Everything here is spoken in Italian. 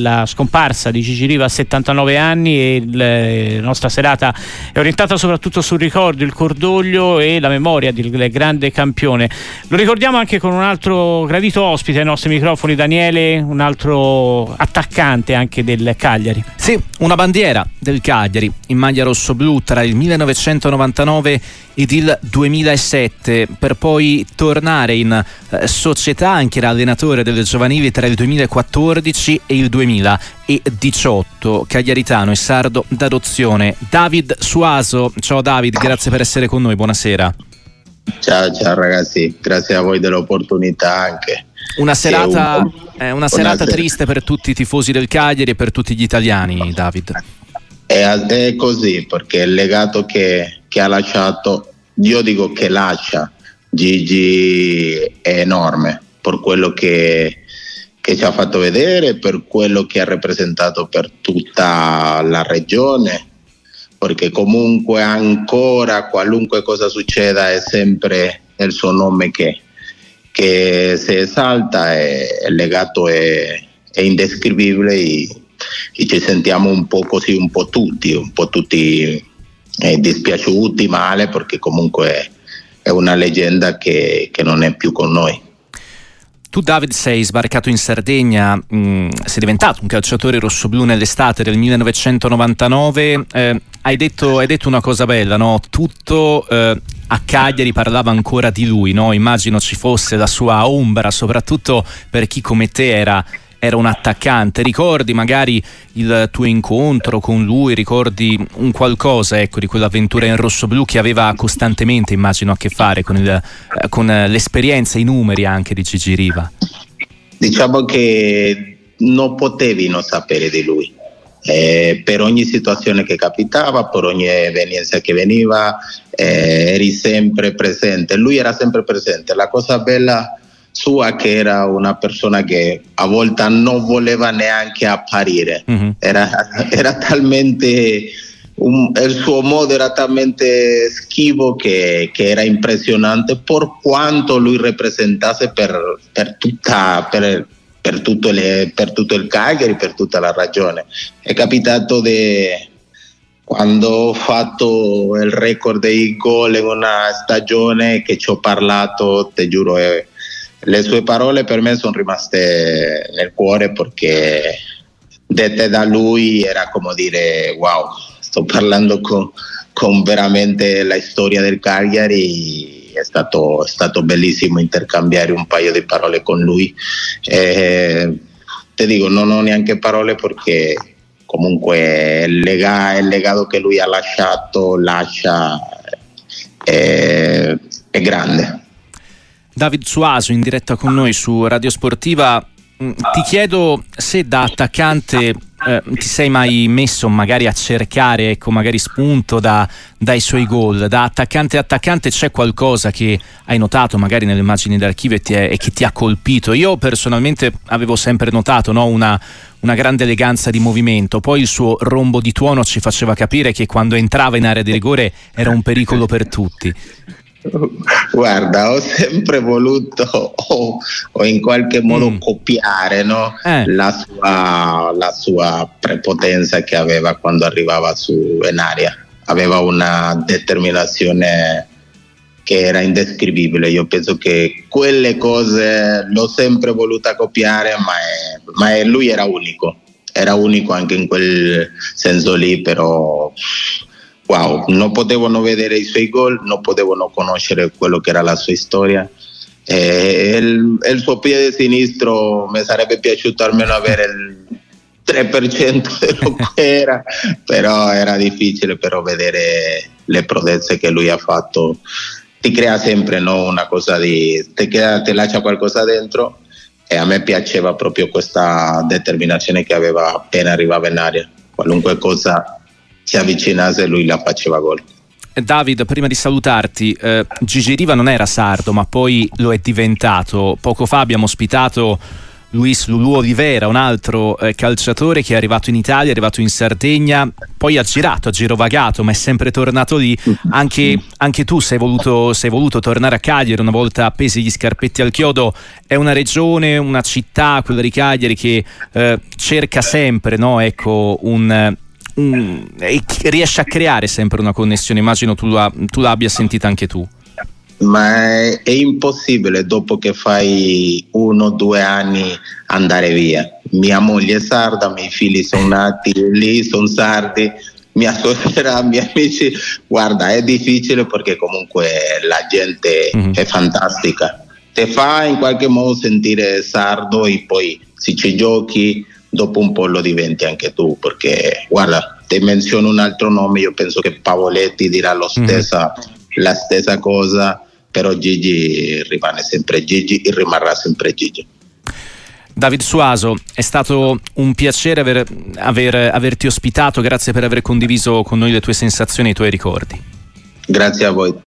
la scomparsa di Gigi Riva a 79 anni e la nostra serata è orientata soprattutto sul ricordo, il cordoglio e la memoria del grande campione. Lo ricordiamo anche con un altro gradito ospite ai nostri microfoni, Daniele, un altro attaccante anche del Cagliari. Sì, una bandiera del Cagliari in maglia rosso-blu tra il 1999 ed il 2007 per poi tornare in eh, società anche da allenatore delle giovanili tra il 2014 e il 2018 Cagliaritano e sardo d'adozione. David Suaso. Ciao David grazie per essere con noi buonasera. Ciao ciao ragazzi grazie a voi dell'opportunità anche. Una serata, un... eh, una serata triste per tutti i tifosi del Cagliari e per tutti gli italiani David è, è così perché il legato che, che ha lasciato io dico che lascia Gigi è enorme per quello che, che, ci ha fatto vedere, per quello che ha rappresentato per tutta la regione, perché comunque ancora qualunque cosa succeda è sempre il suo nome che, che si esalta il legato è, è indescrivibile e, ci sentiamo un po' così, un po' tutti, un po' tutti eh, dispiaciuti, male, perché comunque è una leggenda che, che non è più con noi. Tu David sei sbarcato in Sardegna, mh, mm, sei diventato un calciatore rossoblù nell'estate del 1999, eh, hai, detto, hai, detto, una cosa bella, no? tutto eh, a Cagliari parlava ancora di lui, no? immagino ci fosse la sua ombra, soprattutto per chi come te era era un attaccante. Ricordi magari il tuo incontro con lui, ricordi un qualcosa ecco, di quell'avventura in rosso-blu che aveva costantemente, immagino, a che fare con, il, eh, con l'esperienza, i numeri anche di Gigi Riva? Diciamo che non potevi non sapere di lui. Eh, per ogni situazione che capitava, per ogni evenienza che veniva, eh, eri sempre presente. Lui era sempre presente. La cosa bella sua che era una persona che a volte non voleva neanche apparire, mm-hmm. era, era, talmente, un, il suo modo era talmente schivo che, che, era impressionante per quanto lui rappresentasse per, per, tutta, per, per, tutto le, per tutto il Cagliari, per tutta la ragione. È capitato di quando ho fatto il record dei gol in una stagione che ci ho parlato, ti giuro, è, le sue parole per me sono rimaste nel cuore perché dette da lui era come dire wow, sto parlando con, con veramente la storia del Cagliari, è stato, è stato, bellissimo intercambiare un paio di parole con lui. Eh, ti dico, non ho neanche parole perché comunque il, lega, il legato che lui ha lasciato, lascia, è, è grande David Suaso in diretta con noi su Radio Sportiva. Mm, ti chiedo se da attaccante eh, ti sei mai messo magari a cercare, ecco, magari spunto da, dai suoi gol. Da attaccante a attaccante c'è qualcosa che hai notato magari nelle immagini d'archivio e, è, e che ti ha colpito. Io personalmente avevo sempre notato no, una, una grande eleganza di movimento, poi il suo rombo di tuono ci faceva capire che quando entrava in area di rigore era un pericolo per tutti. Guarda, ho sempre voluto o, o in qualche modo mm. copiare no? eh. la, sua, la, sua, prepotenza che aveva quando arrivava su in aria. Aveva una determinazione che era indescrivibile. Io penso che quelle cose l'ho sempre voluta copiare, ma, è, ma è, lui era unico. Era unico anche in quel senso lì, però wow, non potevano vedere i suoi gol, non potevano conoscere quello che era la sua storia. Eh, il, il, suo piede sinistro mi sarebbe piaciuto almeno avere il 3% di quello che era, però era difficile però vedere le prodezze che lui ha fatto. Ti crea sempre no, una cosa di... ti, crea, ti lascia qualcosa dentro e a me piaceva proprio questa determinazione che aveva appena arrivava in aria. Qualunque cosa si avvicinasse lui la faceva gol. David, prima di salutarti, eh, Gigi Riva non era sardo, ma poi lo è diventato. Poco fa abbiamo ospitato Luis Lulu Olivera, un altro eh, calciatore che è arrivato in Italia, è arrivato in Sardegna, poi ha girato, ha girovagato, ma è sempre tornato lì. Anche, anche tu sei voluto, sei voluto, tornare a Cagliari una volta appesi gli scarpetti al chiodo. È una regione, una città, quella di Cagliari, che eh, cerca sempre no? ecco, un, un, riesce a creare sempre una connessione. Immagino tu, la, tu l'abbia sentita anche tu ma è, è, impossibile dopo che fai uno o due anni andare via. Mia moglie è sarda, i miei figli sono nati lì, sono sardi, mia suocera, i miei amici, guarda è difficile perché comunque la gente mm-hmm. è fantastica, ti fa in qualche modo sentire sardo e poi se ci giochi dopo un po' lo diventi anche tu perché guarda ti menziono un altro nome, io penso che Pavoletti dirà lo stessa, mm-hmm. la stessa cosa però Gigi rimane sempre Gigi e rimarrà sempre Gigi. David Suaso, è stato un piacere aver, aver, averti ospitato, grazie per aver condiviso con noi le tue sensazioni e i tuoi ricordi. Grazie a voi.